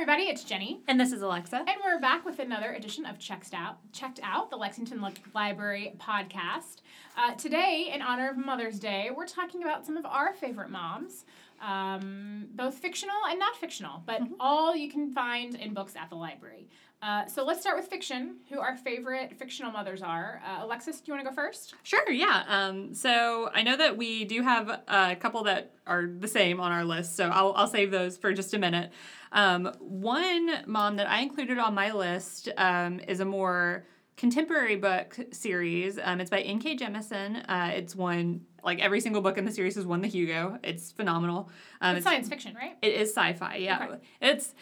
everybody, it's Jenny. And this is Alexa. And we're back with another edition of Checked Out, Checked Out, the Lexington Library podcast. Uh, today, in honor of Mother's Day, we're talking about some of our favorite moms, um, both fictional and not fictional, but mm-hmm. all you can find in books at the library. Uh, so let's start with fiction, who our favorite fictional mothers are. Uh, Alexis, do you want to go first? Sure, yeah. Um, so I know that we do have a couple that are the same on our list, so I'll, I'll save those for just a minute. Um, one mom that I included on my list um, is a more contemporary book series. Um, it's by N.K. Jemisin. Uh, it's won like every single book in the series has won the Hugo. It's phenomenal. Um, it's, it's, science fiction, right? It is sci-fi. Yeah, okay. it's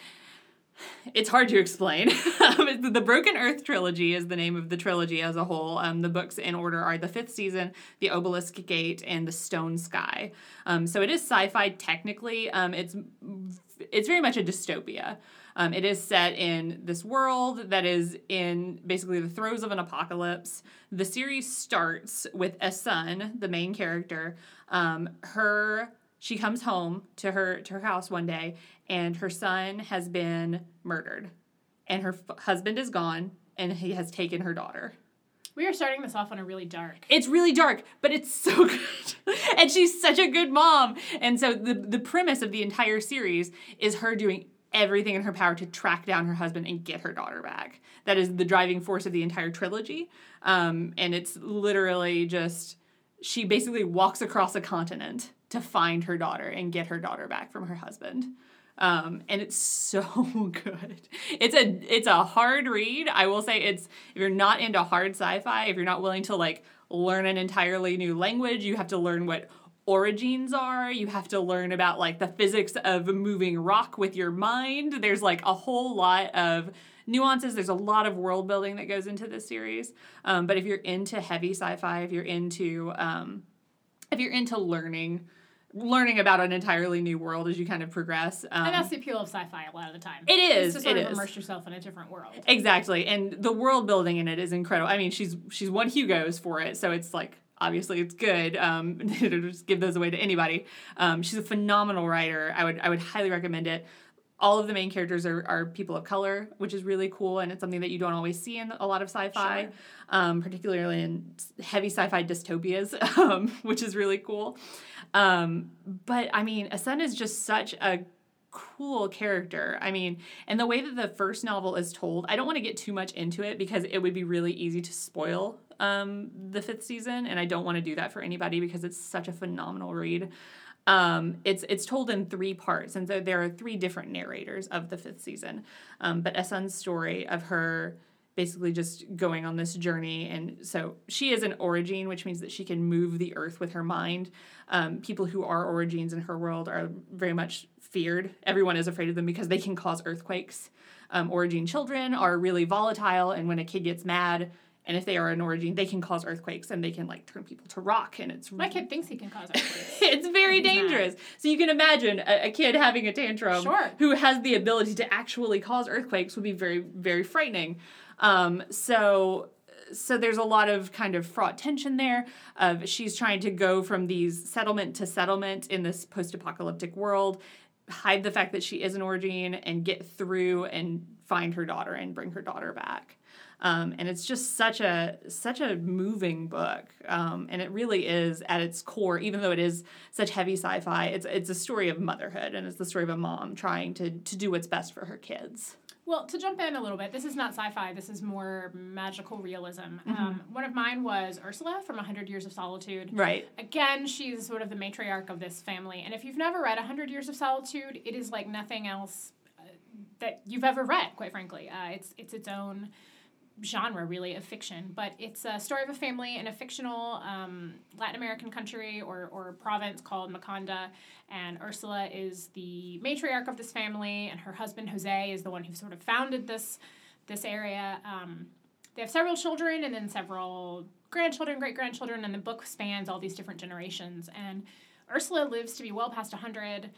it's hard to explain. Um, the Broken Earth trilogy is the name of the trilogy as a whole. Um, the books in order are the fifth season, The Obelisk Gate, and The Stone Sky. Um, so it is sci-fi technically. Um, it's it's very much a dystopia. Um, it is set in this world that is in basically the throes of an apocalypse. The series starts with Essun, the main character. Um, her she comes home to her to her house one day and her son has been murdered and her f- husband is gone and he has taken her daughter we are starting this off on a really dark. It's really dark, but it's so good. and she's such a good mom. And so the the premise of the entire series is her doing everything in her power to track down her husband and get her daughter back. That is the driving force of the entire trilogy. Um, and it's literally just she basically walks across a continent to find her daughter and get her daughter back from her husband. Um, and it's so good. It's a it's a hard read. I will say it's if you're not into hard sci-fi, if you're not willing to like learn an entirely new language, you have to learn what orogenes are. You have to learn about like the physics of moving rock with your mind. There's like a whole lot of nuances. There's a lot of world building that goes into this series. Um, but if you're into heavy sci-fi, if you're into um, if you're into learning learning about an entirely new world as you kind of progress. Um, and that's the appeal of sci-fi a lot of the time. It is. to sort it of is. immerse yourself in a different world. Exactly, and the world building in it is incredible. I mean, she's she's won Hugo's for it, so it's like obviously it's good. Um, just give those away to anybody. Um, she's a phenomenal writer. I would I would highly recommend it. All of the main characters are, are people of color, which is really cool, and it's something that you don't always see in a lot of sci-fi, sure. um, particularly in heavy sci-fi dystopias, um, which is really cool. Um, but I mean, Essun is just such a cool character. I mean, and the way that the first novel is told, I don't want to get too much into it because it would be really easy to spoil um, the fifth season, and I don't want to do that for anybody because it's such a phenomenal read. Um, it's it's told in three parts, and so there are three different narrators of the fifth season. Um, but Essun's story of her basically just going on this journey. And so she is an orogene, which means that she can move the earth with her mind. Um, people who are orogenes in her world are very much feared. Everyone is afraid of them because they can cause earthquakes. Um, orogene children are really volatile, and when a kid gets mad, and if they are an orogene, they can cause earthquakes and they can like turn people to rock. And it's my kid thinks he can cause earthquakes. it's very dangerous. So you can imagine a, a, kid having a tantrum sure. who has the ability to actually cause earthquakes would be very very frightening. Um, so so there's a lot of kind of fraught tension there of she's trying to go from these settlement to settlement in this post-apocalyptic world hide the fact that she is an orogene and get through and find her daughter and bring her daughter back um, and it's just such a such a moving book um, and it really is at its core even though it is such heavy sci-fi it's it's a story of motherhood and it's the story of a mom trying to to do what's best for her kids well, to jump in a little bit, this is not sci-fi. This is more magical realism. Mm-hmm. Um, one of mine was Ursula from Hundred Years of Solitude. Right. Again, she's sort of the matriarch of this family, and if you've never read Hundred Years of Solitude, it is like nothing else uh, that you've ever read. Quite frankly, uh, it's it's its own genre really of fiction, but it's a story of a family in a fictional um, Latin American country or, or province called Macondo, And Ursula is the matriarch of this family, and her husband Jose is the one who sort of founded this this area. Um, they have several children and then several grandchildren, great grandchildren, and the book spans all these different generations. And Ursula lives to be well past 100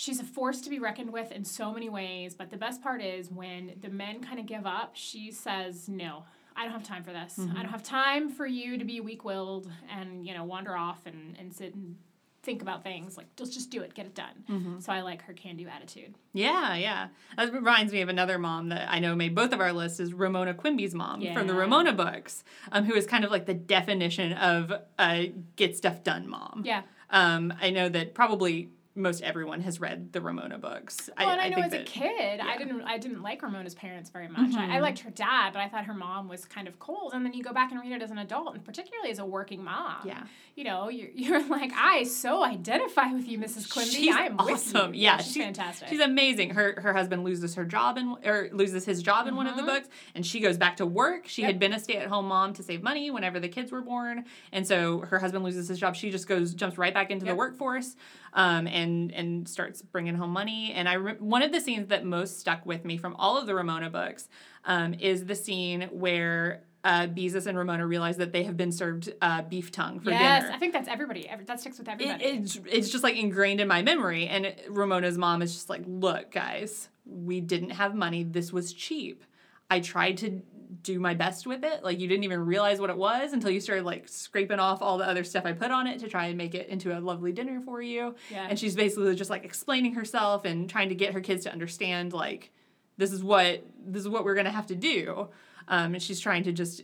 she's a force to be reckoned with in so many ways. But the best part is when the men kind of give up, she says, No, I don't have time for this. Mm-hmm. I don't have time for you to be weak willed and, you know, wander off and, and sit and think about things. Like, let's just do it, get it done. Mm-hmm. So I like her can-do attitude. Yeah, yeah. That reminds me of another mom that I know made both of our lists is Ramona Quimby's mom from the Ramona books, um, who is kind of like the definition of a get stuff done mom. Yeah. Um, I know that probably most everyone has read the Ramona books. Well, and I, know think as a kid, I yeah. Mm-hmm. didn't I didn't like Ramona's parents very much. I, I liked her dad, but I thought her mom was kind of cold. And then you go back and read it as an adult, and particularly as a working mom. Yeah. You know, you're, you're like, I so identify with you, Mrs. Quimby. She's I with awesome. Yeah, she's she- fantastic. She's amazing. Her her husband loses her job in or loses his job in one of the Mhm. books, and she goes back to work. She Yep. had been a stay at home mom to save money whenever the kids were born, and so her husband loses his job. She just goes jumps right back into the workforce, um, and and starts bringing home money. And I re- one of the scenes that most stuck with me from all of the Ramona books um, is the scene where. Uh, Beezus and Ramona realize that they have been served uh, beef tongue for yes, dinner. I think that's everybody. Every, that sticks with everybody. It, it's, it's just like ingrained in my memory. And Ramona's mom is just like, look, guys, we didn't have money. This was cheap. I tried to do my best with it. Like, you didn't even realize what it was until you started like scraping off all the other stuff I put on it to try and make it into a lovely dinner for you. Yeah. And she's basically just like explaining herself and trying to get her kids to understand, like, this is what this is what we're gonna have to do. Um, and she's trying to just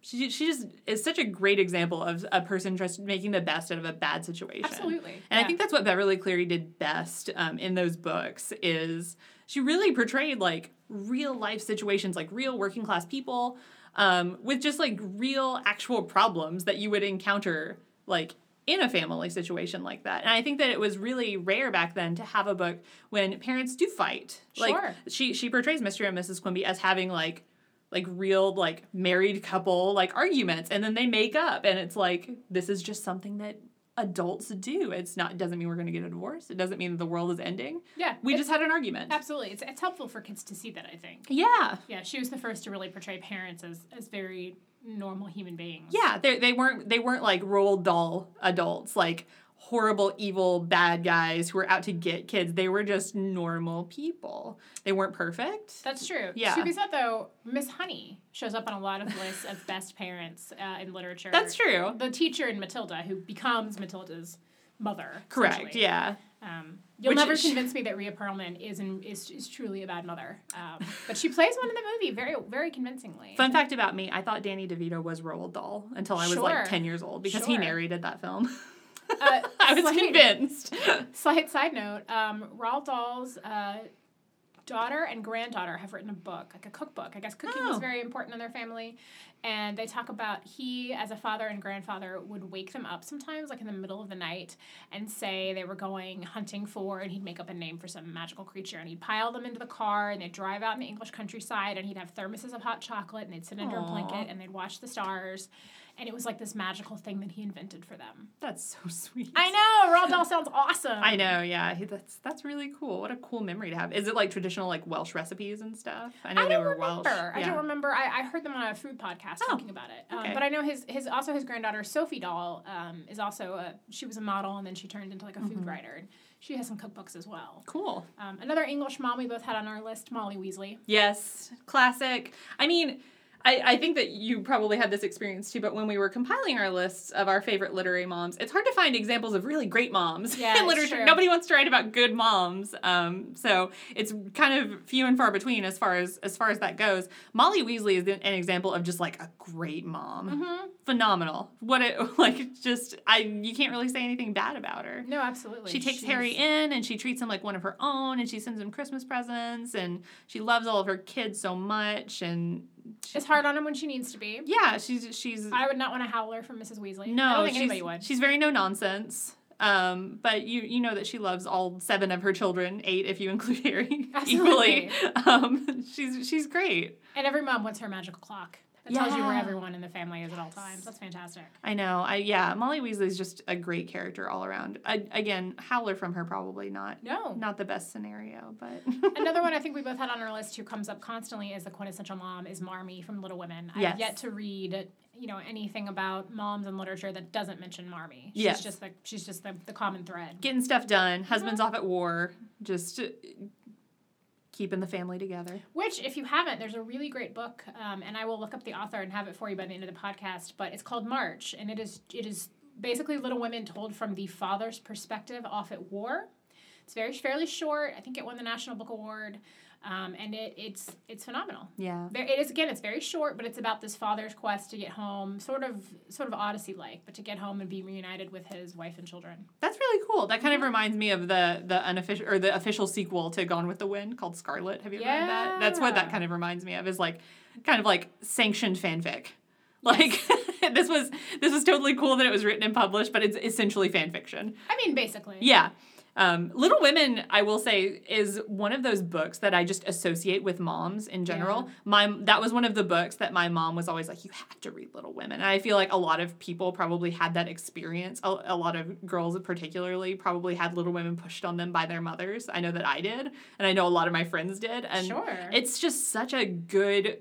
she, she just is such a great example of a person just making the best out of a bad situation. Absolutely. And I think that's what Beverly Cleary did best um, in those books is she really portrayed like real life situations, like real working class people um, with just like real actual problems that you would encounter like in a family situation like that. And I think that it was really rare back then to have a book when parents do fight. Like Sure. she she portrays Mr. and Mrs. Quimby as having like like real like married couple like arguments and then they make up and it's like this is just something that adults do it's not doesn't mean we're going to get a divorce it doesn't mean the world is ending yeah, we just had an argument absolutely. It's, it's helpful for kids to see that. I think. yeah Yeah, she was the first to really portray parents as as very normal human beings. yeah they they weren't they weren't like roll doll adults like horrible evil bad guys who were out to get kids they were just normal people they weren't perfect That's true. Yeah. To be said though, Miss Honey shows up on a lot of lists of best parents uh, in literature. that's true The teacher in Matilda, who becomes Matilda's mother. correct yeah Um, you'll Which never convince me that Rhea Perlman is, in, is is truly a bad mother. Um, but she plays one in the movie very very convincingly. Fun fact about me, I thought Danny DeVito was Roald Dahl until I was Sure. like 10 years old because he narrated that film. Uh, I was slight- convinced. Slight side note: um, Roald Dahl's uh, daughter and granddaughter have written a book, like a cookbook. I guess cooking was Oh. very important in their family, and they talk about he, as a father and grandfather, would wake them up sometimes, like in the middle of the night, and say they were going hunting for, and he'd make up a name for some magical creature, and he'd pile them into the car, and they'd drive out in the English countryside, and he'd have thermoses of hot chocolate, and they'd sit under Aw. a blanket, and they'd watch the stars. And it was like this magical thing that he invented for them. That's so sweet. I know, Roald Dahl sounds awesome. I know, yeah. That's that's really cool. What a cool memory to have. Is it like traditional like Welsh recipes and stuff? I know I they were remember. Welsh. I yeah. don't remember. I, I heard them on a food podcast Oh, talking about it. Um, okay. But I know his his also his granddaughter Sophie Dahl um, is also a she was a model and then she turned into like a Mm-hmm. food writer. And she has some cookbooks as well. Cool. Um, another English mom we both had on our list, Molly Weasley. Yes, classic. I mean, I, I think that you probably had this experience too, but when we were compiling our lists of our favorite literary moms, it's hard to find examples of really great moms Yeah, in literature. true. Nobody wants to write about good moms. Um, so it's kind of few and far between as far as as far as that goes. Molly Weasley is an example of just like a great mom. Mm-hmm. Phenomenal. What it like just I you can't really say anything bad about her. No, absolutely. She takes She's- Harry in and she treats him like one of her own and she sends him Christmas presents and she loves all of her kids so much and Is hard on him when she needs to be. yeah, she's she's I would not want a howler from Mrs. Weasley. no, I don't think she's, anybody would. she's very no nonsense. Um, but you you know that she loves all seven of her children, eight if you include Harry equally. Absolutely. Um, she's she's great. and every mom wants her magical clock. That tells you where everyone in the family is at all times. That's fantastic. I know. I yeah, Molly Weasley is just a great character all around. I, again, Howler from her probably not No. not the best scenario, but Another one I think we both had on our list who comes up constantly as the quintessential mom is Marmee from Little Women. Yes. I've yet to read, you know, anything about moms in literature that doesn't mention Marmee. She's Yes. just the she's just the, the common thread. getting stuff done. Husband's off at war, just uh, keeping the family together. Which, if you haven't, there's a really great book, um, and I will look up the author and have it for you by the end of the podcast. But it's called March, and it is it is basically Little Women told from the father's perspective off at war. It's very fairly short. I think it won the National Book Award. Um, and it, it's it's phenomenal. Yeah. It is again. It's very short, but it's about this father's quest to get home, sort of sort of Odyssey like, but to get home and be reunited with his wife and children. That's really cool. That kind of reminds me of the the unofficial or the official sequel to Gone with the Wind called Scarlett. Have you ever read that? That's what that kind of reminds me of. Is like kind of like sanctioned fanfic. Like this was this was totally cool that it was written and published, but it's essentially fan fiction. I mean, basically. Yeah. Um, Little Women, I will say, is one of those books that I just associate with moms in general. Yeah. My that was one of the books that my mom was always like, "You have to read Little Women." And I feel like a lot of people probably had that experience. A, a lot of girls, particularly, probably had Little Women pushed on them by their mothers. I know that I did, and I know a lot of my friends did. And Sure. it's just such a good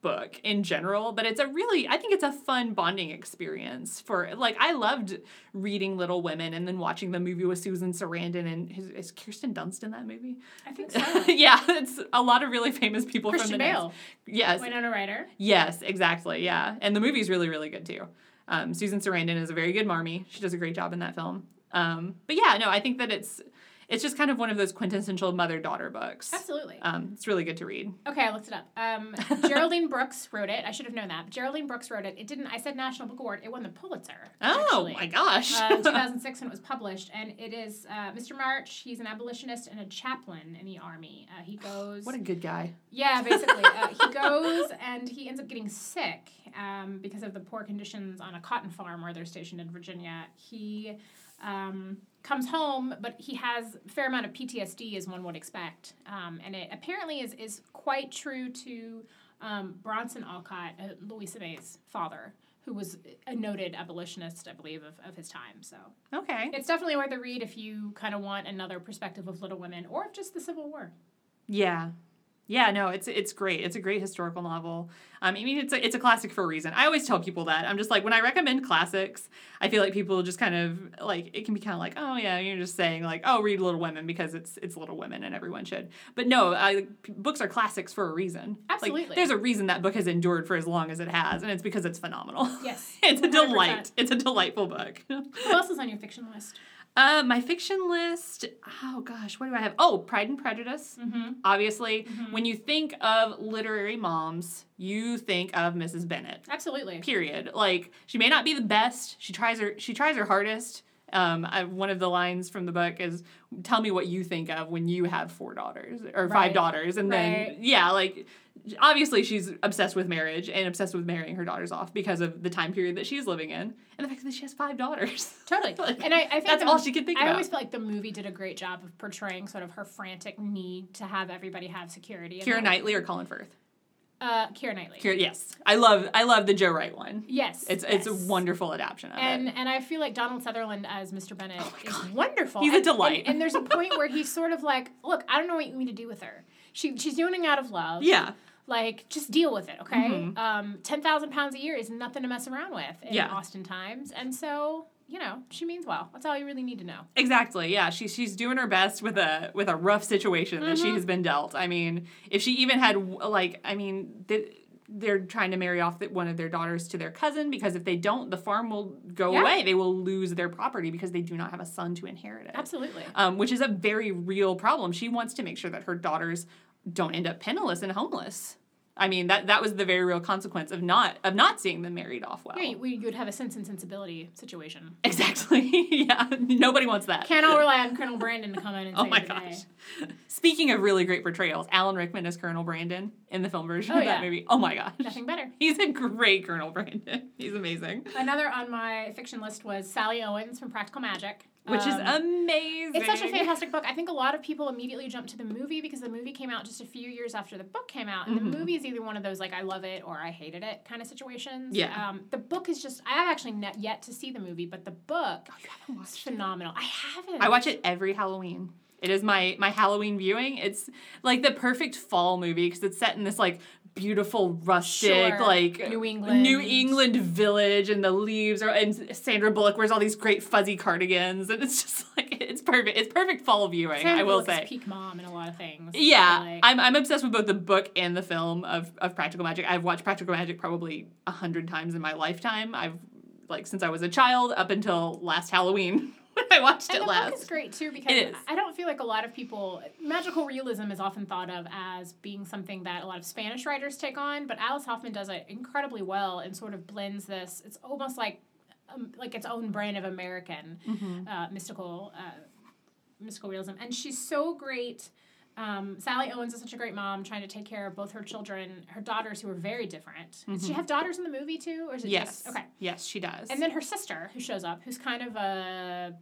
book in general but it's a really i think it's a fun bonding experience for like i loved reading little women and then watching the movie with susan sarandon and is, is kirsten dunst in that movie? I think so. yeah it's a lot of really famous people Christian from the Bale, 90s. yes. Winona Ryder. yes exactly yeah. And the movie's really really good too. Um, susan sarandon is a very good Marmee she does a great job in that film. Um, but yeah no i think that it's it's just kind of one of those quintessential mother daughter books Absolutely. um, it's really good to read Okay, I looked it up. Um, Geraldine Brooks wrote it. I should have known that. Geraldine Brooks wrote it. It didn't. I said National Book Award. It won the Pulitzer. oh actually. my gosh uh, 2006 when it was published, and it is uh, Mr. March. He's an abolitionist and a chaplain in the army. Uh, he goes, what a good guy yeah, basically, uh, he goes and he ends up getting sick um, because of the poor conditions on a cotton farm where they're stationed in Virginia. He um, comes home, but he has a fair amount of PTSD, as one would expect, um, and it apparently is is quite true to um, Bronson Alcott, uh, Louisa May's father. Who was a noted abolitionist, I believe, of, of his time. So okay it's definitely worth a read if you kind of want another perspective of Little Women or of just the Civil War. Yeah. Yeah, no, it's it's great. It's a great historical novel. Um, I mean, it's a, it's a classic for a reason. I always tell people that. I'm just like when I recommend classics, I feel like people just kind of like it can be kind of like, oh yeah, you're just saying like, oh, read Little Women because it's it's Little Women and everyone should. But no, I, books are classics for a reason. Like, Absolutely. there's a reason that book has endured for as long as it has, and it's because it's phenomenal. Yes, it's a 100%. delight. It's a delightful book. Who else is on your fiction list? Uh, my fiction list. Oh gosh, what do I have? Oh, Pride and Prejudice. Mm-hmm. Obviously, when you think of literary moms, you think of Mrs. Bennet. Absolutely. Period. Like she may not be the best. She tries her she tries her hardest. Um, I, one of the lines from the book is, "Tell me what you think of when you have four daughters or Right. five daughters," and then yeah, like obviously she's obsessed with marriage and obsessed with marrying her daughters off because of the time period that she's living in and the fact that she has five daughters. Totally. Like, and I, I think that's the- all she could think of. I about. always feel like the movie did a great job of portraying sort of her frantic need to have everybody have security. Keira Knightley or Colin Firth? Uh, Keira Knightley. Keira, yes, I love I love the Joe Wright one. Yes. It's it's a wonderful adaptation of And it. and I feel like Donald Sutherland as Mr. Bennet Oh is wonderful. He's a delight. And, and there's a point where he's sort of like, look, I don't know what you want me to do with her. She she's doing it out of love. Yeah, Like, just deal with it, okay? Mhm. Um, ten thousand pounds a year is nothing to mess around with in Yeah. Austen times, and so you know she means well. That's all you really need to know. exactly. Yeah, she's she's doing her best with a with a rough situation that she Mhm. has been dealt. I mean, if she even had like, I mean, they, they're trying to marry off one of their daughters to their cousin because if they don't, the farm will go Yeah. away. They will lose their property because they do not have a son to inherit it. Absolutely. Um, which is a very real problem. She wants to make sure that her daughters don't end up penniless and homeless. I mean that that was the very real consequence of not of not seeing them married off well. Yeah, you, we would have a sense and sensibility situation. Exactly. yeah. Nobody wants that. Can't all rely on Colonel Brandon to come in and Oh my gosh. day. Speaking of really great portrayals, Alan Rickman as Colonel Brandon in the film version Oh, of that yeah. movie. Oh my gosh. Nothing better. He's a great Colonel Brandon. He's amazing. Another on my fiction list was Sally Owens from Practical Magic. Which is Um, amazing. It's such a fantastic book. I think a lot of people immediately jumped to the movie because the movie came out just a few years after the book came out, and Mhm. the movie is either one of those like I love it or I hated it kind of situations. Yeah. Um, the book is just I have actually not yet to see the movie, but the book Oh, you haven't is watched it? phenomenal. I haven't. I watch it every Halloween. It is my my Halloween viewing. It's like the perfect fall movie because it's set in this like beautiful rustic Sure. like New England. New England village and the leaves are and Sandra Bullock wears all these great fuzzy cardigans and it's just like it's perfect. It's perfect fall viewing, Sandra I will Bullock is say. peak mom in a lot of things. Yeah, Like, I'm, I'm obsessed with both the book and the film of, of Practical Magic. I've watched Practical Magic probably a hundred times in my lifetime. I've like since I was a child up until last Halloween when I watched And it the last. book is great too because. I don't feel like a lot of people magical realism is often thought of as being something that a lot of Spanish writers take on, but Alice Hoffman does it incredibly well and sort of blends this. It's almost like um, like its own brand of American Mm-hmm. uh, mystical uh, mystical realism, and she's so great. Um, Sally Owens is such a great mom, trying to take care of both her children, her daughters who are very different. Does she have daughters in the movie too, or is it Mm-hmm. Yes. just okay? Yes, she does. And then her sister, who shows up, who's kind of a,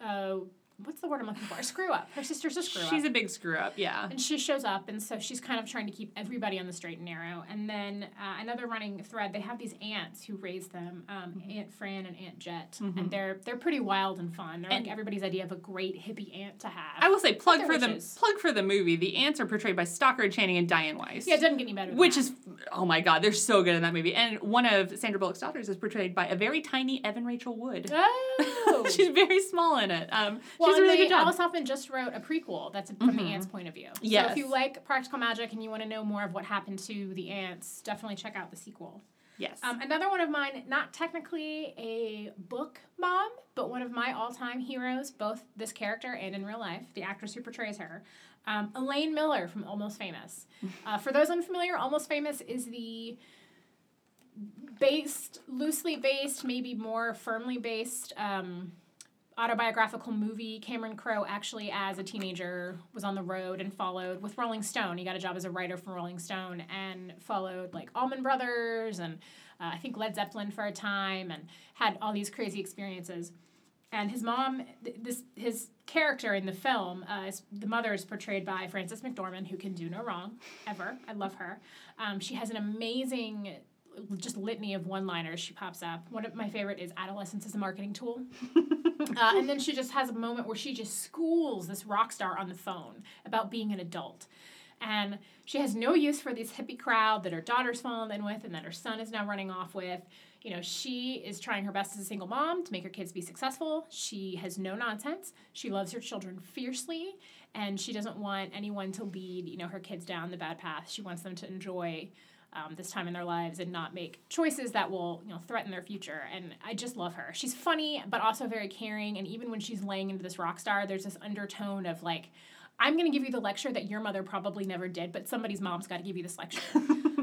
a what's the word I'm looking for? A screw up. Her sister's a screw she's up. She's a big screw up. Yeah. and she shows up, and so she's kind of trying to keep everybody on the straight and narrow. And then uh, another running thread, they have these aunts who raise them, um, Aunt Fran and Aunt Jet, and they're they're pretty wild and fun. They're And- like everybody's idea of a great hippie aunt to have. I will say plug for the plug for the movie. The aunts are portrayed by Stockard Channing and Dianne Wiest. yeah, it doesn't get any better. Than which that. is oh my god, they're so good in that movie. And one of Sandra Bullock's daughters is portrayed by a very tiny Evan Rachel Wood. oh. She's very small in it. Um, Well, she's a really good job. Alice Hoffman just wrote a prequel that's from the Mhm. aunts' point of view. So if you like practical magic and you want to know more of what happened to the aunts, definitely check out the sequel. yes. Um, another one of mine, not technically a book mom, but one of my all-time heroes, both this character and in real life, the actress who portrays her, um, Elaine Miller from Almost Famous. Uh, for those unfamiliar, Almost Famous is the based, loosely based, maybe more firmly based um, autobiographical movie. Cameron Crowe actually, as a teenager, was on the road and followed with Rolling Stone. He got a job as a writer for Rolling Stone and followed like Allman Brothers and uh, I think Led Zeppelin for a time and had all these crazy experiences. And his mom, th- this his character in the film, uh, is, the mother is portrayed by Frances McDormand, who can do no wrong ever. I love her. Um, she has an amazing, just litany of one-liners. She pops up. One of my favorite is "Adolescence is a marketing tool," uh, and then she just has a moment where she just schools this rock star on the phone about being an adult. And she has no use for this hippie crowd that her daughter's fallen in with and that her son is now running off with. You know, she is trying her best as a single mom to make her kids be successful. She has no nonsense. She loves her children fiercely, and she doesn't want anyone to lead, you know, her kids down the bad path. She wants them to enjoy um, this time in their lives and not make choices that will, you know, threaten their future. And I just love her. She's funny, but also very caring. And even when she's laying into this rock star, there's this undertone of like, I'm going to give you the lecture that your mother probably never did, but somebody's mom's got to give you this lecture.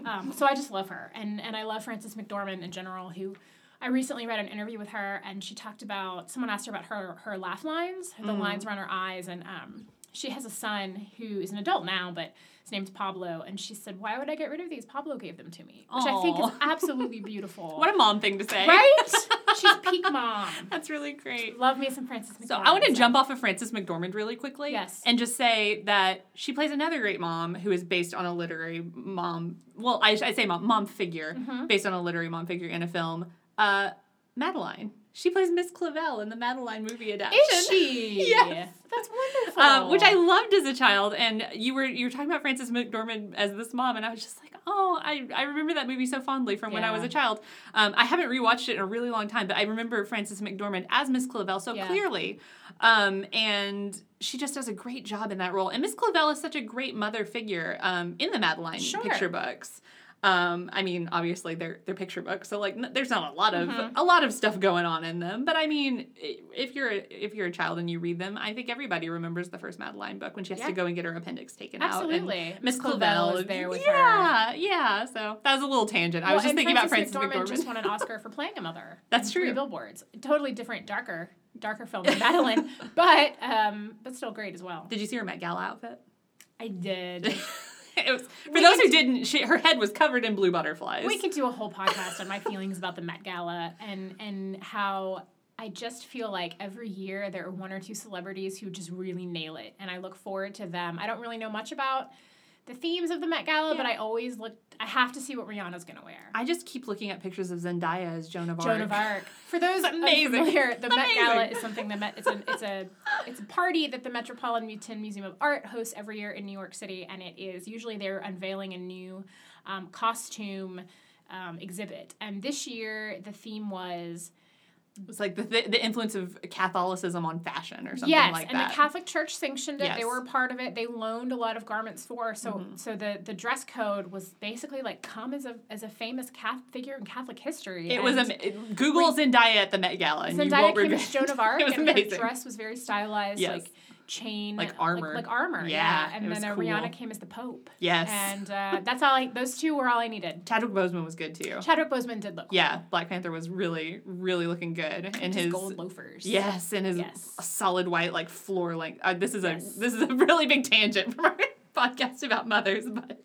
um, so I just love her. And, and I love Frances McDormand in general, who I recently read an interview with her, and she talked about someone asked her about her, her laugh lines, the lines around her eyes. And um, she has a son who is an adult now, but his name's Pablo. And she said, Why would I get rid of these? Pablo gave them to me, which I think is absolutely beautiful. what a mom thing to say. right? She's peak mom. That's really great. Love me some Frances McDormand. So I want to jump off of Frances McDormand really quickly. Yes. And just say that she plays another great mom who is based on a literary mom. Well, I, I say mom, mom figure Mm-hmm. based on a literary mom figure in a film. Uh, Madeline. She plays Miss Clavel in the Madeline movie adaptation. Is she? Yes. That's wonderful. Um, which I loved as a child, and you were you were talking about Frances McDormand as this mom, and I was just like, oh, I, I remember that movie so fondly from when I was a child. Um, I haven't rewatched it in a really long time, but I remember Frances McDormand as Miss Clavel so Yeah. clearly, um, and she just does a great job in that role. And Miss Clavel is such a great mother figure um, in the Madeline Sure. picture books. Um, I mean, obviously they're they're picture books, so like n- there's not a lot of Mhm. a lot of stuff going on in them. But I mean, if you're a, if you're a child and you read them, I think everybody remembers the first Madeline book when she has Yeah. to go and get her appendix taken out. Absolutely. And Miss Clavel is there with her. yeah, Yeah, So that was a little tangent. I was just thinking about Frances McDormand. McDormand. just won an Oscar for playing a mother. That's in Three true. billboards. Totally different, darker, darker film than Madeline, but um, but still great as well. Did you see her Met Gala outfit? I did. it was, for We those who didn't, she, her head was covered in blue butterflies. we could do a whole podcast on my feelings about the Met Gala and and how I just feel like every year there are one or two celebrities who just really nail it, and I look forward to them. I don't really know much about the themes of the Met Gala, but I always look. I have to see what Rihanna's gonna wear. I just keep looking at pictures of Zendaya as Joan of Arc. Joan of Arc. For those Amazing. unfamiliar, the Met Gala is something that Met, it's a it's a it's a party that the Metropolitan Museum of Art hosts every year in New York City, and it is usually they're unveiling a new um, costume um, exhibit. And this year the theme was It's like the, the the influence of Catholicism on fashion or something yes, like that. Yes, and the Catholic Church sanctioned it. They were a part of it. They loaned a lot of garments for. So Mm-hmm. so the the dress code was basically like come as a as a famous Catholic figure in Catholic history. it was And a it- Google Zendaya at the Met Gala, Zendaya came as Joan of Arc, was and her dress was very stylized, Yes. like chain, Like armor. like, armor. Yeah, Yeah, and then uh, cool. Rihanna came as the Pope. Yes. and uh, that's all. I those two were all I needed. Chadwick Boseman was good too. Chadwick Boseman did look. cool. Yeah, Black Panther was really, really looking good in His his gold loafers. Yes, and his Yes. solid white like floor length. Uh, this is Yes. a this is a really big tangent from our podcast about mothers, but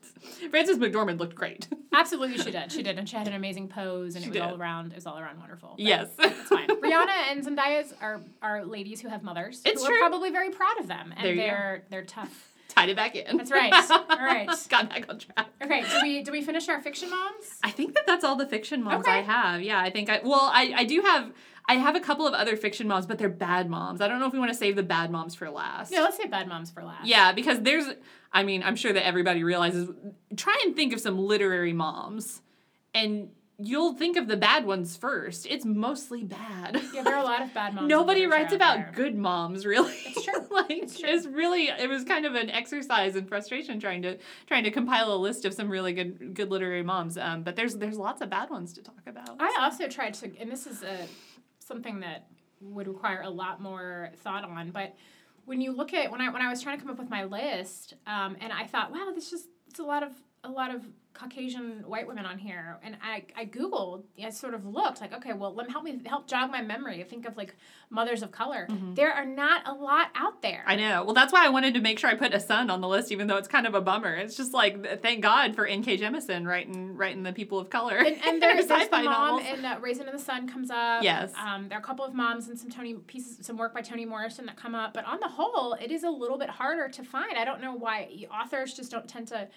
Frances McDormand looked great. absolutely, she did. She did, and she had an amazing pose, and She it was all around. It was all around wonderful. But yes, It's fine. Rihanna and Zendaya are are ladies who have mothers. It's who true. Are probably very proud of them, and There they're they're tough. tied it back in. That's right. All right. Got back on track. Okay, do we do we finish our fiction moms? I think that that's all the fiction moms I have. Yeah, I think I well, I I do have. I have a couple of other fiction moms, but they're bad moms. I don't know if we want to save the bad moms for last. Yeah, let's say bad moms for last. Yeah, because there's, I mean, I'm sure that everybody realizes. Try and think of some literary moms, and you'll think of the bad ones first. It's mostly bad. Yeah, there are a lot of bad moms. Nobody writes about there. good moms, really. It's true. like It's true. it's really, it was kind of an exercise in frustration trying to trying to compile a list of some really good good literary moms. Um, but there's there's lots of bad ones to talk about. I also tried to, and this is a something that would require a lot more thought on. But when you look at when I when I was trying to come up with my list, um, and I thought, wow, this just it's a lot of a lot of Caucasian white women on here, and I I googled, I sort of looked like, okay, well, let me help me help jog my memory. Think of like mothers of color. There are not a lot out there. I know. Well, that's why I wanted to make sure I put a son on the list, even though it's kind of a bummer. It's just like, thank God for N.K. Jemisin writing writing the people of color. and, and there's, there's the mom novels. in uh, Raisin in the Sun comes up. Yes. Um, there are a couple of moms and some Tony pieces, some work by Toni Morrison that come up. But on the whole, it is a little bit harder to find. I don't know why authors just don't tend to.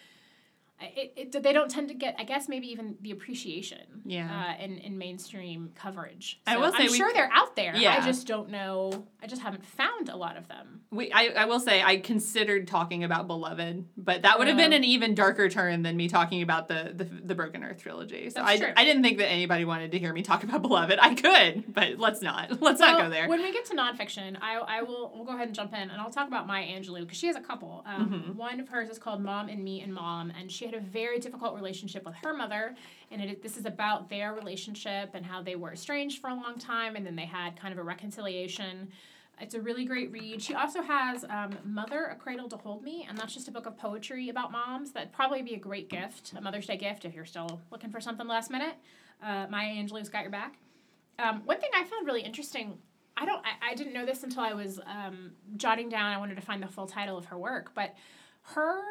It, it, they don't tend to get, I guess, maybe even the appreciation Yeah. uh, in, in mainstream coverage. I will say I'm we- sure they're out there. Yeah. I just don't know. I just haven't found a lot of them. We, I, I will say I considered talking about Beloved, but that would have been Oh. an even darker turn than me talking about the the, the Broken Earth trilogy. So I, true. I didn't think that anybody wanted to hear me talk about Beloved. I could, but let's not. Let's not go there. When we get to nonfiction, I, I will we'll go ahead and jump in and I'll talk about Maya Angelou because she has a couple. Um, Mm-hmm. One of hers is called Mom and Me and Mom, and she had a very difficult relationship with her mother. And it, this is about their relationship and how they were estranged for a long time, and then they had kind of a reconciliation. It's a really great read. She also has um, Mother, A Cradle to Hold Me, and that's just a book of poetry about moms. That'd probably be a great gift, a Mother's Day gift, if you're still looking for something last minute. Uh, Maya Angelou's got your back. Um, one thing I found really interesting, I don't, I, I didn't know this until I was um, jotting down. I wanted to find the full title of her work, but her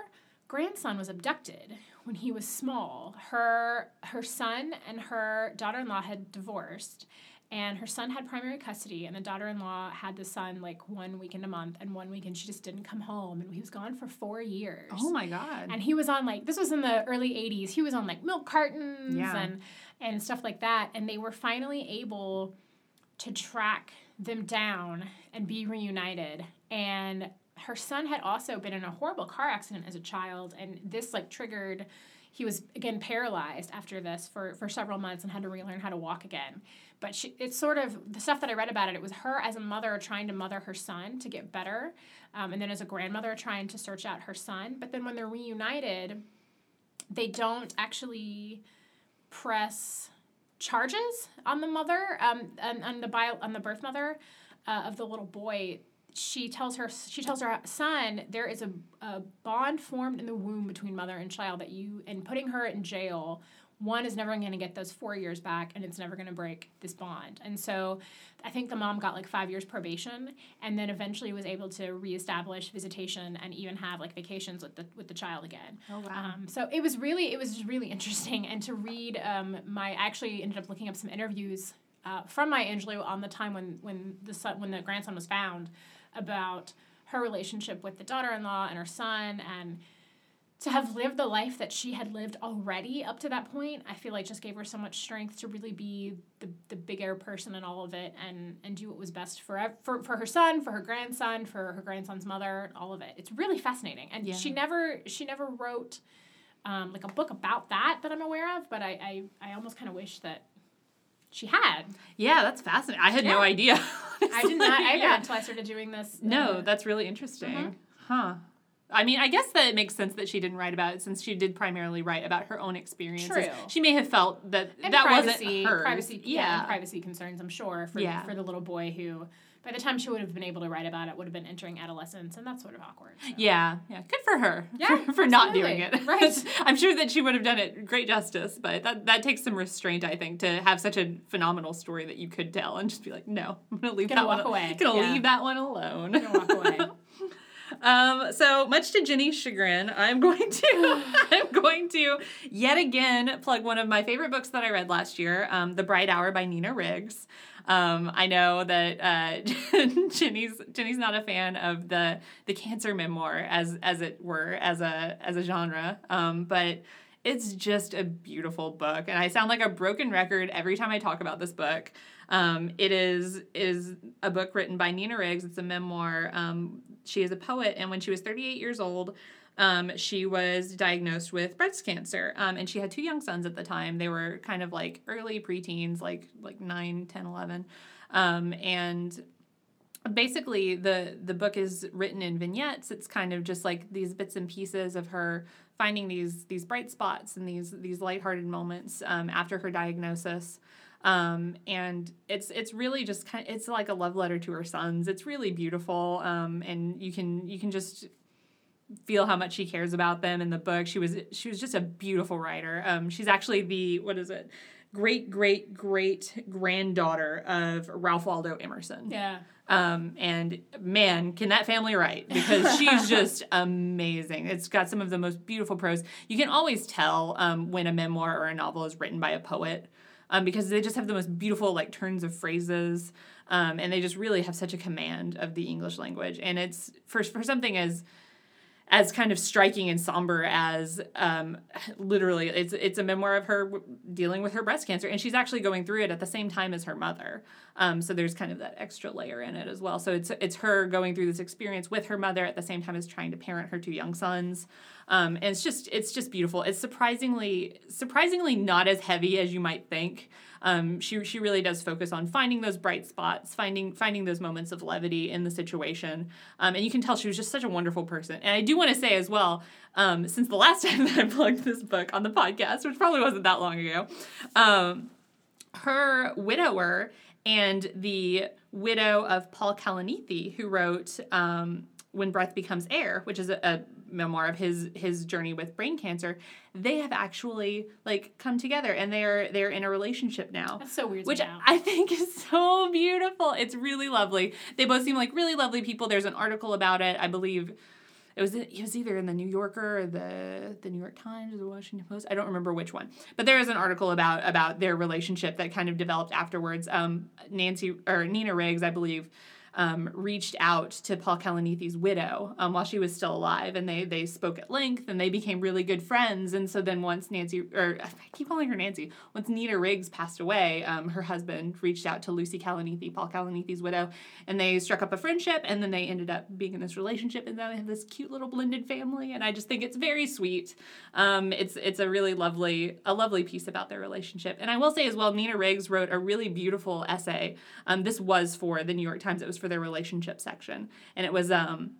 grandson was abducted when he was small. Her her son and her daughter-in-law had divorced, and her son had primary custody, and the daughter-in-law had the son like one weekend a month, and one weekend she just didn't come home, and he was gone for four years. oh my god. And he was on like this was in the early '80s. He was on like milk cartons Yeah. and and stuff like that. And they were finally able to track them down and be reunited. And her son had also been in a horrible car accident as a child, and this like triggered. He was again paralyzed after this for, for several months and had to relearn how to walk again. But she, it's sort of the stuff that I read about it. It was her as a mother trying to mother her son to get better, um, and then as a grandmother trying to search out her son. But then when they're reunited, they don't actually press charges on the mother, um, on the bio, on the birth mother uh, of the little boy. She tells her she tells her son there is a, a bond formed in the womb between mother and child that you and putting her in jail one is never going to get those four years back and it's never going to break this bond and so i think the mom got like five years probation and then eventually was able to reestablish visitation and even have like vacations with the with the child again oh wow. um, so it was really it was just really interesting and to read um, my I actually ended up looking up some interviews uh, from Maya Angelou on the time when when the son when the grandson was found about her relationship with the daughter-in-law and her son and to have lived the life that she had lived already up to that point i feel like just gave her so much strength to really be the, the bigger person in all of it and and do what was best for, for for her son for her grandson for her grandson's mother all of it it's really fascinating and Yeah. she never she never wrote um, like a book about that that i'm aware of but i i, I almost kind of wish that she had. Yeah, that's fascinating. I had no idea. I did not either Yeah. until I started doing this. No, uh, that's really interesting. Mhm. Huh. I mean, I guess that it makes sense that she didn't write about it since she did primarily write about her own experiences. True. She may have felt that and that privacy, wasn't hers. privacy, yeah. yeah. privacy concerns. I'm sure for Yeah. for the little boy who, by the time she would have been able to write about it, would have been entering adolescence, and that's sort of awkward. so. Yeah, yeah, good for her. Yeah, for, for not doing it. Right. I'm sure that she would have done it great justice, but that that takes some restraint, I think, to have such a phenomenal story that you could tell and just be like, no, I'm gonna leave Gonna that walk one. away. Gonna Yeah. leave that one alone. Gonna walk away. Um, so much to Jenny's chagrin, I'm going to I'm going to yet again plug one of my favorite books that I read last year, um, The Bright Hour by Nina Riggs. Um, I know that uh, Jenny's Jenny's not a fan of the the cancer memoir as as it were as a as a genre, um, but it's just a beautiful book, and I sound like a broken record every time I talk about this book. Um, it is is a book written by Nina Riggs. It's a memoir. Um, she is a poet, and when she was 38 years old, um, she was diagnosed with breast cancer. Um, and she had two young sons at the time. They were kind of like early preteens, like like 9, 10, 11. Um, and basically the the book is written in vignettes it's kind of just like these bits and pieces of her finding these these bright spots and these these lighthearted moments um, after her diagnosis um, and it's it's really just kind of, it's like a love letter to her sons it's really beautiful um, and you can you can just feel how much she cares about them in the book she was she was just a beautiful writer um, she's actually the what is it great great great granddaughter of ralph waldo emerson Yeah. um, and man, can that family write because she's just amazing. It's got some of the most beautiful prose. You can always tell um, when a memoir or a novel is written by a poet um, because they just have the most beautiful like turns of phrases, um, and they just really have such a command of the English language. And it's for for something as as kind of striking and somber as um, literally it's it's a memoir of her dealing with her breast cancer and she's actually going through it at the same time as her mother. Um, so there's kind of that extra layer in it as well. So it's it's her going through this experience with her mother at the same time as trying to parent her two young sons. Um, and it's just it's just beautiful. It's surprisingly surprisingly not as heavy as you might think um, she she really does focus on finding those bright spots, finding finding those moments of levity in the situation, um, and you can tell she was just such a wonderful person. And I do want to say as well, um, since the last time that I plugged this book on the podcast, which probably wasn't that long ago, um, her widower and the widow of Paul Kalanithi, who wrote um, "When Breath Becomes Air," which is a, a memoir of his his journey with brain cancer. They have actually like come together, and they are they're in a relationship now. That's so weird. Which. I think is so beautiful. It's really lovely. They both seem like really lovely people. There's an article about it. I believe it was it was either in the New Yorker or the the New York Times or the Washington Post. I don't remember which one, but there is an article about about their relationship that kind of developed afterwards. Um, Nancy or Nina Riggs, I believe. Um, reached out to Paul Kalanithi's widow um, while she was still alive, and they they spoke at length, and they became really good friends. And so then once Nancy, or I keep calling her Nancy, once Nina Riggs passed away, um, her husband reached out to Lucy Kalanithi, Paul Kalanithi's widow, and they struck up a friendship, and then they ended up being in this relationship, and now they have this cute little blended family, and I just think it's very sweet. Um, it's it's a really lovely a lovely piece about their relationship, and I will say as well, Nina Riggs wrote a really beautiful essay. Um, this was for the New York Times. It was for their relationship section, and it was um,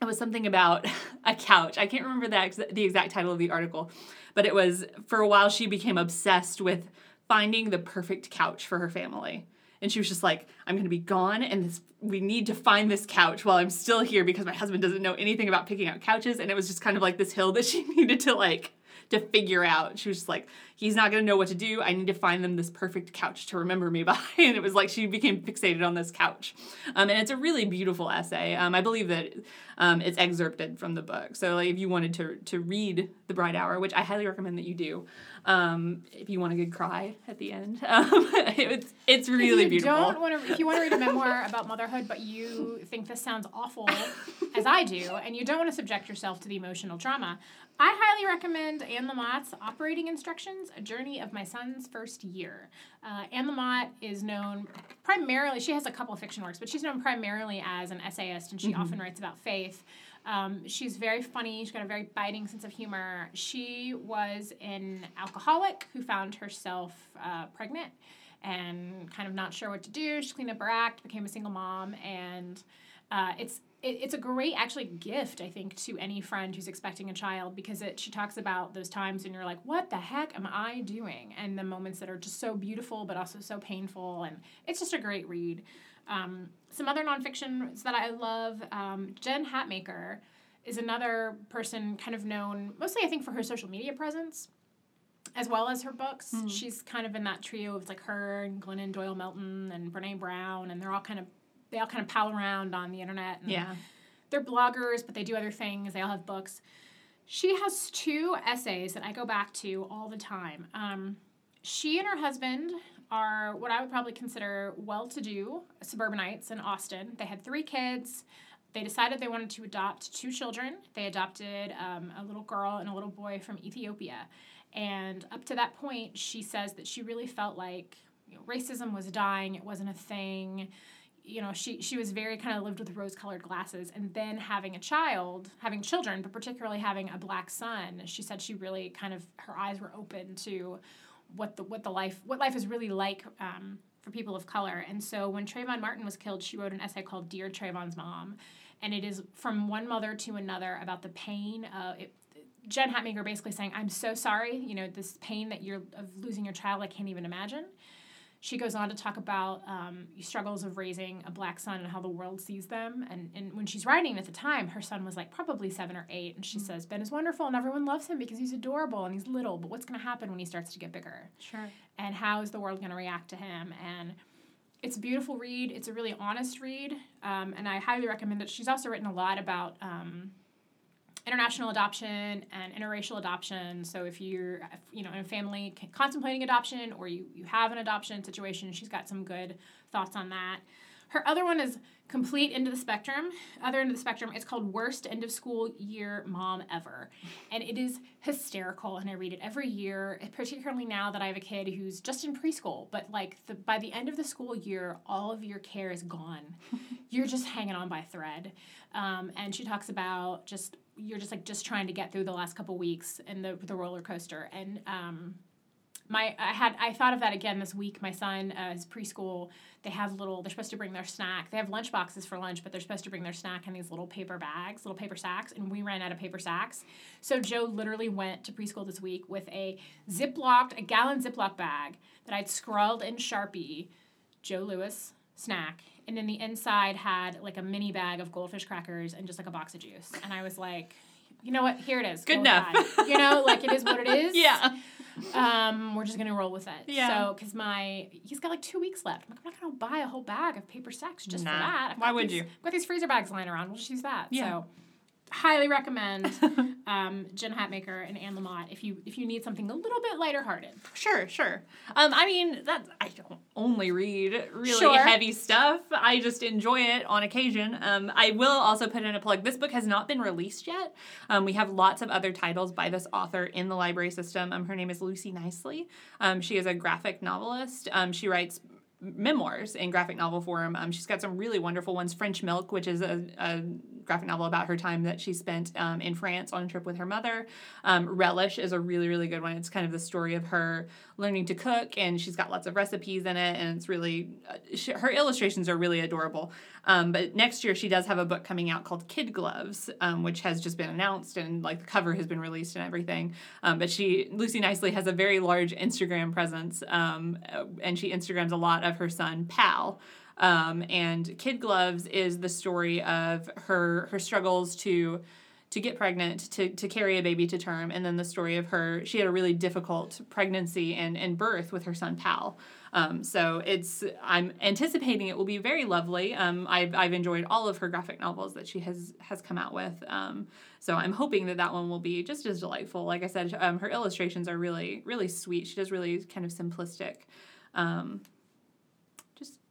it was something about a couch. I can't remember the, the exact title of the article, but it was for a while she became obsessed with finding the perfect couch for her family. And she was just like, I'm going to be gone, and this, we need to find this couch while I'm still here because my husband doesn't know anything about picking out couches. And it was just kind of like this hill that she needed to like to figure out. She was just like, he's not going to know what to do. I need to find them this perfect couch to remember me by. And it was like she became fixated on this couch. Um, and it's a really beautiful essay. Um, I believe that um, it's excerpted from the book. So like if you wanted to to read The Bright Hour, which I highly recommend that you do, um, if you want a good cry at the end, um, it's it's really if you beautiful. Don't want to. If you want to read a memoir about motherhood, but you think this sounds awful, as I do, and you don't want to subject yourself to the emotional trauma, I highly recommend Anne Lamott's Operating Instructions: A Journey of My Son's First Year. Uh, Anne Lamott is known primarily. She has a couple of fiction works, but she's known primarily as an essayist, and she often writes about faith. Um, she's very funny. She's got a very biting sense of humor. She was an alcoholic who found herself uh, pregnant and kind of not sure what to do. She cleaned up her act, became a single mom, and uh, it's it, it's a great actually gift I think to any friend who's expecting a child because it she talks about those times when you're like, what the heck am I doing? And the moments that are just so beautiful but also so painful, and it's just a great read. Um, some other nonfiction that I love, um, Jen Hatmaker is another person kind of known mostly I think for her social media presence as well as her books. Mm-hmm. She's kind of in that trio of like her and Glennon Doyle Melton and Brene Brown, and they're all kind of they all kind of pal around on the internet. yeah, they're bloggers, but they do other things. They all have books. She has two essays that I go back to all the time. Um, she and her husband are what I would probably consider well-to-do suburbanites in Austin. They had three kids they decided they wanted to adopt two children. They adopted um, a little girl and a little boy from Ethiopia. And up to that point, she says that she really felt like you know, racism was dying, it wasn't a thing. You know, she, she was very kind of lived with rose colored glasses. And then having a child, having children, but particularly having a black son, she said she really kind of, her eyes were open to what the, what the life, what life is really like um, for people of color. And so when Trayvon Martin was killed, she wrote an essay called Dear Trayvon's Mom. And it is from one mother to another about the pain it, Jen Hatmaker basically saying, I'm so sorry, you know, this pain that you're of losing your child, I can't even imagine. She goes on to talk about um, struggles of raising a black son and how the world sees them. And, and when she's writing at the time, her son was like probably seven or eight. And she mm-hmm. says, Ben is wonderful and everyone loves him because he's adorable and he's little. But what's going to happen when he starts to get bigger? Sure. And how is the world going to react to him? And it's a beautiful read. It's a really honest read. Um, and I highly recommend it. She's also written a lot about. Um, international adoption and interracial adoption. So if you're, you know, in a family contemplating adoption or you, you have an adoption situation, she's got some good thoughts on that. Her other one is complete end of the spectrum. Other end of the spectrum. It's called Worst End of School Year Mom Ever, and it is hysterical. And I read it every year, particularly now that I have a kid who's just in preschool. But like the by the end of the school year, all of your care is gone. You're just hanging on by thread. Um, and she talks about just you're just like just trying to get through the last couple weeks and the the roller coaster and um, my I had I thought of that again this week. My son uh, is preschool. They have little. They're supposed to bring their snack. They have lunch boxes for lunch, but they're supposed to bring their snack in these little paper bags, little paper sacks. And we ran out of paper sacks, so Joe literally went to preschool this week with a ziplocked, a gallon ziploc bag that I'd scrawled in Sharpie, Joe Lewis snack, and then the inside had like a mini bag of goldfish crackers and just like a box of juice. And I was like, you know what? Here it is. Good Go enough. You know, like it is what it is. yeah. Um, we're just gonna roll with it. Yeah. So, cause my he's got like two weeks left. I'm, like, I'm not gonna buy a whole bag of paper sacks just nah. for that. Why would these, you? I've got these freezer bags lying around. We'll just use that. Yeah. So highly recommend um, Jen Hatmaker and Anne Lamott if you if you need something a little bit lighter hearted. Sure, sure. Um, I mean that I don't only read really sure. heavy stuff. I just enjoy it on occasion. Um, I will also put in a plug. This book has not been released yet. Um, we have lots of other titles by this author in the library system. Um, her name is Lucy Knisley. Um, she is a graphic novelist. Um, she writes memoirs in graphic novel form. Um, she's got some really wonderful ones. French Milk, which is a, a graphic novel about her time that she spent um, in France on a trip with her mother. Um, Relish is a really, really good one. It's kind of the story of her learning to cook, and she's got lots of recipes in it, and it's really, uh, she, her illustrations are really adorable. Um, but next year, she does have a book coming out called Kid Gloves, um, which has just been announced, and like the cover has been released and everything. Um, but she, Lucy Knisley, has a very large Instagram presence, um, and she Instagrams a lot of her son, Pal. Um, and Kid Gloves is the story of her her struggles to to get pregnant, to, to carry a baby to term, and then the story of her, she had a really difficult pregnancy and, and birth with her son Pal. Um, so it's, I'm anticipating it will be very lovely. Um, I've, I've enjoyed all of her graphic novels that she has, has come out with. Um, so I'm hoping that that one will be just as delightful. Like I said, um, her illustrations are really, really sweet. She does really kind of simplistic um,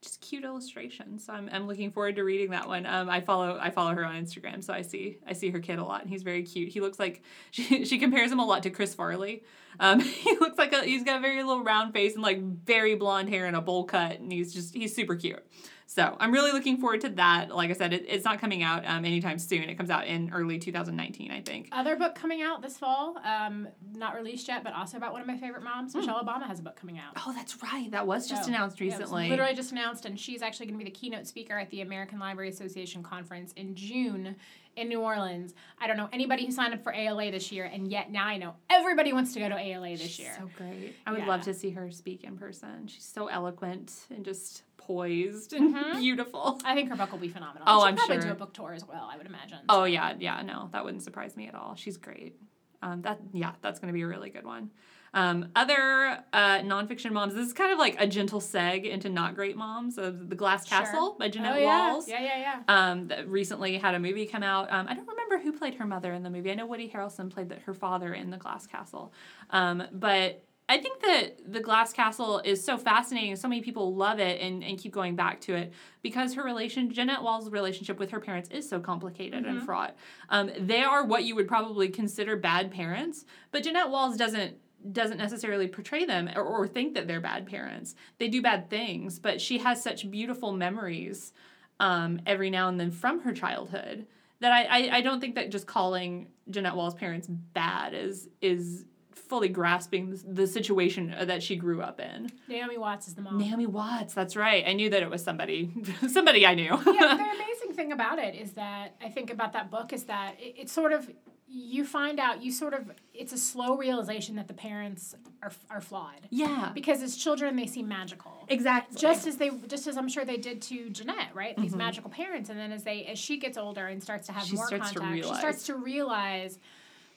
just cute illustrations. So I'm, I'm looking forward to reading that one. Um, I follow I follow her on Instagram, so I see I see her kid a lot, and he's very cute. He looks like she, she compares him a lot to Chris Farley. Um, he looks like a he's got a very little round face and like very blonde hair and a bowl cut, and he's just he's super cute. So I'm really looking forward to that. Like I said, it, it's not coming out um, anytime soon. It comes out in early 2019, I think. Other book coming out this fall, um, not released yet, but also about one of my favorite moms. Michelle Obama has a book coming out. Oh, that's right. That was just So, announced yeah, recently. literally just announced, and she's actually going to be the keynote speaker at the American Library Association conference in June in New Orleans. I don't know anybody who signed up for ALA this year, and yet now I know everybody wants to go to ALA this She's year. so great. I would Yeah. love to see her speak in person. She's so eloquent and just poised and Mhm. beautiful. I think her book will be phenomenal. Oh, She'll I'm probably sure. do a book tour as well. I would imagine. Oh yeah, yeah, no, that wouldn't surprise me at all. She's great. Um, that yeah, that's gonna be a really good one. Um, other uh, nonfiction moms. This is kind of like a gentle seg into not great moms of the Glass Sure. Castle by Jeanette oh, yeah. Walls. Yeah, yeah, yeah. Um, that recently had a movie come out. Um, I don't remember who played her mother in the movie. I know Woody Harrelson played the, her father in the Glass Castle. Um, but I think that the Glass Castle is so fascinating. So many people love it and, and keep going back to it because her relation, Jeanette Wall's relationship with her parents is so complicated and fraught. Um, they are what you would probably consider bad parents, but Jeanette Walls doesn't doesn't necessarily portray them or, or think that they're bad parents. They do bad things, but she has such beautiful memories um, every now and then from her childhood that I, I, I don't think that just calling Jeanette Wall's parents bad is is fully grasping the, situation that she grew up in. Naomi Watts is the mom. Naomi Watts, that's right. I knew that it was somebody somebody I knew. yeah, the amazing thing about it is that I think about that book is that it, it's sort of you find out you sort of it's a slow realization that the parents are are flawed yeah. because as children they seem magical. Exactly. Just as they, just as I'm sure they did to Jeanette, right? These Mhm. magical parents, and then as they, as she gets older and starts to have She more contact, she starts to realize,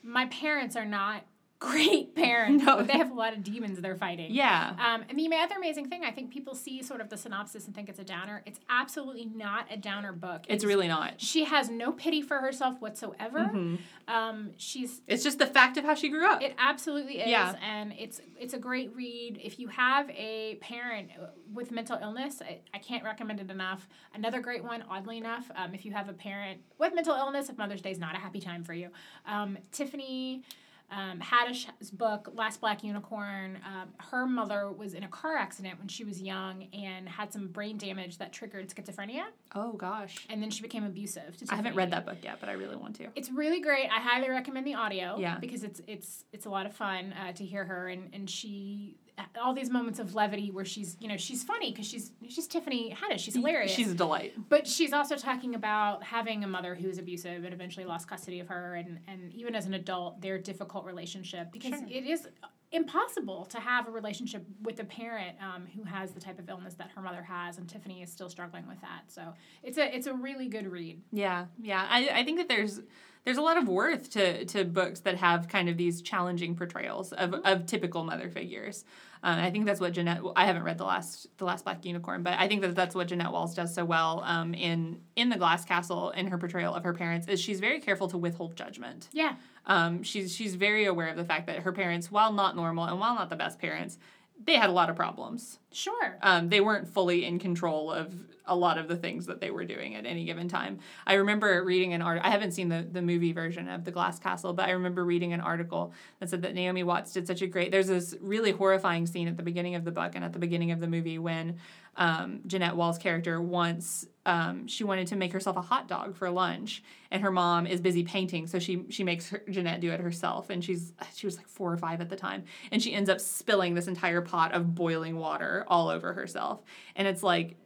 my parents are not great parent. No. they have a lot of demons they're fighting. yeah. Um, and the other amazing thing, I think people see sort of the synopsis and think it's a downer. It's absolutely not a downer book. It's really not. She has no pity for herself whatsoever. Mhm. Um, she's It's just the fact of how she grew up. it absolutely is, Yeah. and it's it's a great read. If you have a parent with mental illness, I, I can't recommend it enough. Another great one, oddly enough, um, if you have a parent with mental illness, if Mother's Day is not a happy time for you, um, Tiffany. Um, Haddish's book, Last Black Unicorn, um, her mother was in a car accident when she was young and had some brain damage that triggered schizophrenia, oh gosh. and then she became abusive. I haven't read that book yet, but I really want to. It's really great. I highly recommend the audio. Yeah. Because it's it's it's a lot of fun uh, to hear her and and she all these moments of levity where she's you know she's funny because she's she's Tiffany Haddish. She's hilarious. She's a delight. but she's also talking about having a mother who's abusive and eventually lost custody of her and and even as an adult their difficult relationship because Sure. it is impossible to have a relationship with a parent um, who has the type of illness that her mother has and tiffany is still struggling with that so it's a it's a really good read Yeah, yeah. I, I think that there's there's a lot of worth to to books that have kind of these challenging portrayals of, of typical mother figures. Um, I think that's what Jeanette. I haven't read the last the last Black Unicorn, but I think that that's what Jeanette Walls does so well um, in in the Glass Castle in her portrayal of her parents. Is she's very careful to withhold judgment. yeah Um, she's she's very aware of the fact that her parents, while not normal and while not the best parents, they had a lot of problems. sure um, they weren't fully in control of a lot of the things that they were doing at any given time. I remember reading an art. I haven't seen the, the movie version of The Glass Castle, but I remember reading an article that said that Naomi Watts did such a great. There's this really horrifying scene at the beginning of the book and at the beginning of the movie when um, Jeanette Wall's character wants um, she wanted to make herself a hot dog for lunch, and her mom is busy painting, so she she makes her, Jeanette do it herself, and she's she was like four or five at the time, and she ends up spilling this entire pot of boiling water all over herself, and it's like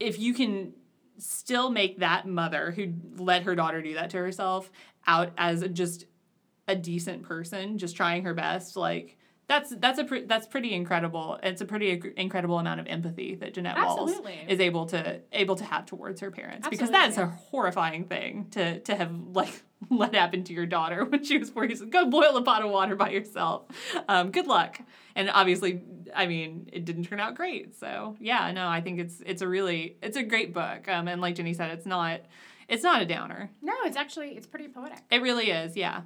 if you can still make that mother who let her daughter do that to herself out as just a decent person just trying her best like that's that's a pre- that's pretty incredible. It's a pretty ag- incredible amount of empathy that Jeanette Walls is able to able to have towards her parents. Because that's a horrifying thing to to have like let happen to your daughter when she was four years old. go boil a pot of water by yourself. Um, good luck. And obviously i mean it didn't turn out great. So yeah no i think it's it's a really it's a great book. Um, and like jenny said it's not it's not a downer. No, it's actually it's pretty poetic. it really is yeah.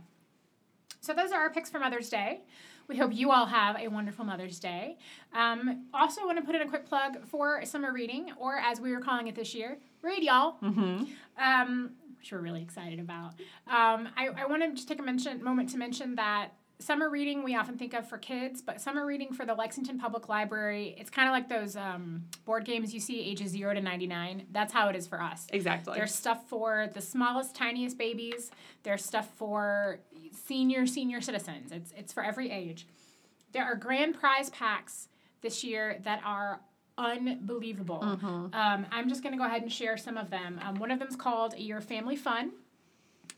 So those are our picks for Mother's Day. We hope you all have a wonderful Mother's Day. Um, also, want to put in a quick plug for summer reading, or as we were calling it this year, read y'all. mm-hmm. Um, which we're really excited about. Um, I, I want to just take a mention moment to mention that summer reading we often think of for kids, but summer reading for the Lexington Public Library, it's kind of like those um, board games you see ages 0 to 99. That's how it is for us. Exactly. There's stuff for the smallest, tiniest babies. There's stuff for senior, senior citizens. It's, it's for every age. There are grand prize packs this year that are unbelievable. Mm-hmm. Um, I'm just going to go ahead and share some of them. Um, one of them is called Your Family Fun.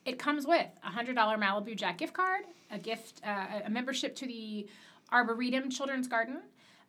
It comes with a $100 Malibu Jack gift card, a gift, uh, a membership to the Arboretum Children's Garden,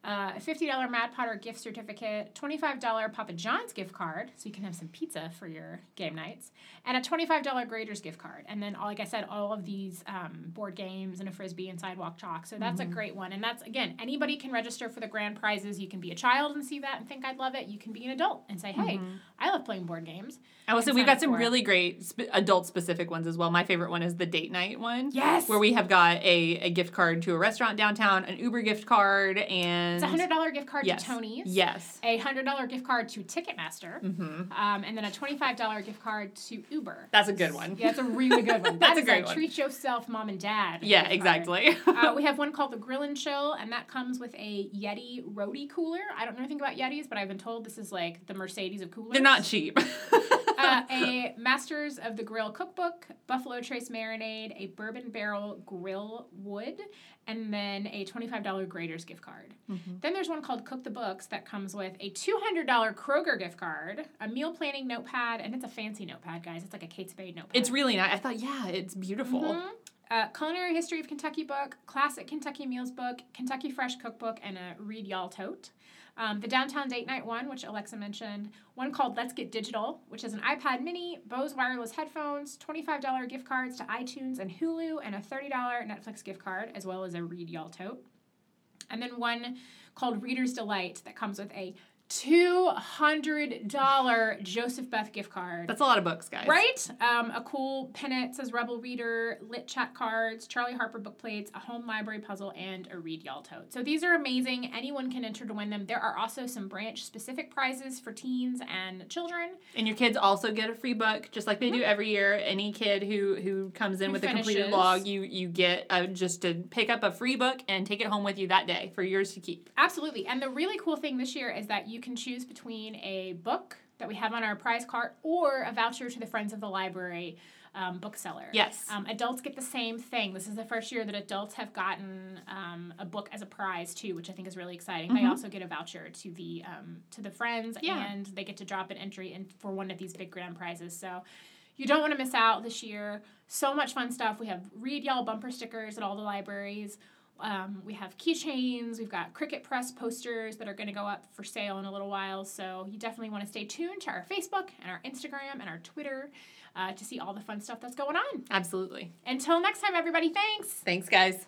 uh, a $50 Mad Potter gift certificate, $25 Papa John's gift card, so you can have some pizza for your game nights, and a $25 Graeter's gift card. And then, all, like I said, all of these um, board games and a frisbee and sidewalk chalk. So that's a great one. And that's, again, anybody can register for the grand prizes. You can be a child and see that and think I'd love it. You can be an adult and say, hey, I love playing board games. I will say we've got some for really great sp- adult specific ones as well. My favorite one is the date night one. Yes! Where we have got a, a gift card to a restaurant downtown, an Uber gift card, and It's a $100 gift card yes. to Tony's. Yes. a hundred dollar gift card to Ticketmaster, Mm-hmm. um, and then a twenty five dollar gift card to Uber. That's a good one. Yeah, that's a really good one. That's That a great one. treat yourself, mom and dad. Yeah, exactly. uh, we have one called the Grill and Chill, and that comes with a Yeti roadie cooler. I don't know anything about Yetis, but I've been told this is like the Mercedes of coolers. They're not cheap. uh, a Masters of the Grill cookbook, Buffalo Trace marinade, a bourbon barrel grill wood, and then a $25 Graeter's gift card. Mm-hmm. Then there's one called Cook the Books that comes with a $200 Kroger gift card, a meal planning notepad, and it's a fancy notepad, guys. It's like a Kate Spade notepad. it's really nice. I thought, yeah, it's beautiful. Mhm. Uh, Culinary History of Kentucky book, Classic Kentucky Meals book, Kentucky Fresh cookbook, and a Read Y'all tote. Um, the Downtown Date Night one, which Alexa mentioned, one called Let's Get Digital, which is an iPad mini, Bose wireless headphones, $25 gift cards to iTunes and Hulu, and a $30 Netflix gift card, as well as a Read Y'all tote. And then one called Reader's Delight that comes with a $200 Joseph Beth gift card. That's a lot of books, guys. Right? Um, a cool pennant says Rebel Reader, lit chat cards, Charlie Harper book plates, a home library puzzle, and a read y'all tote. So these are amazing. Anyone can enter to win them. There are also some branch specific prizes for teens and children. And your kids also get a free book, just like they do every year. Any kid who who comes in Who with a completed finishes. log, you you get uh, just to pick up a free book and take it home with you that day for yours to keep. Absolutely. And the really cool thing this year is that you can choose between a book that we have on our prize card or a voucher to the Friends of the Library um, bookseller. Yes. Um, adults get the same thing. This is the first year that adults have gotten um, a book as a prize too, which I think is really exciting. They Mhm. also get a voucher to the um, to the friends, Yeah. and they get to drop an entry in for one of these big grand prizes. So you don't want to miss out this year. So much fun stuff. We have read y'all bumper stickers at all the libraries. Um, we have keychains. We've got Cricket Press posters that are going to go up for sale in a little while. So you definitely want to stay tuned to our Facebook and our Instagram and our Twitter uh, to see all the fun stuff that's going on. Absolutely. Until next time, everybody, thanks. Thanks, guys.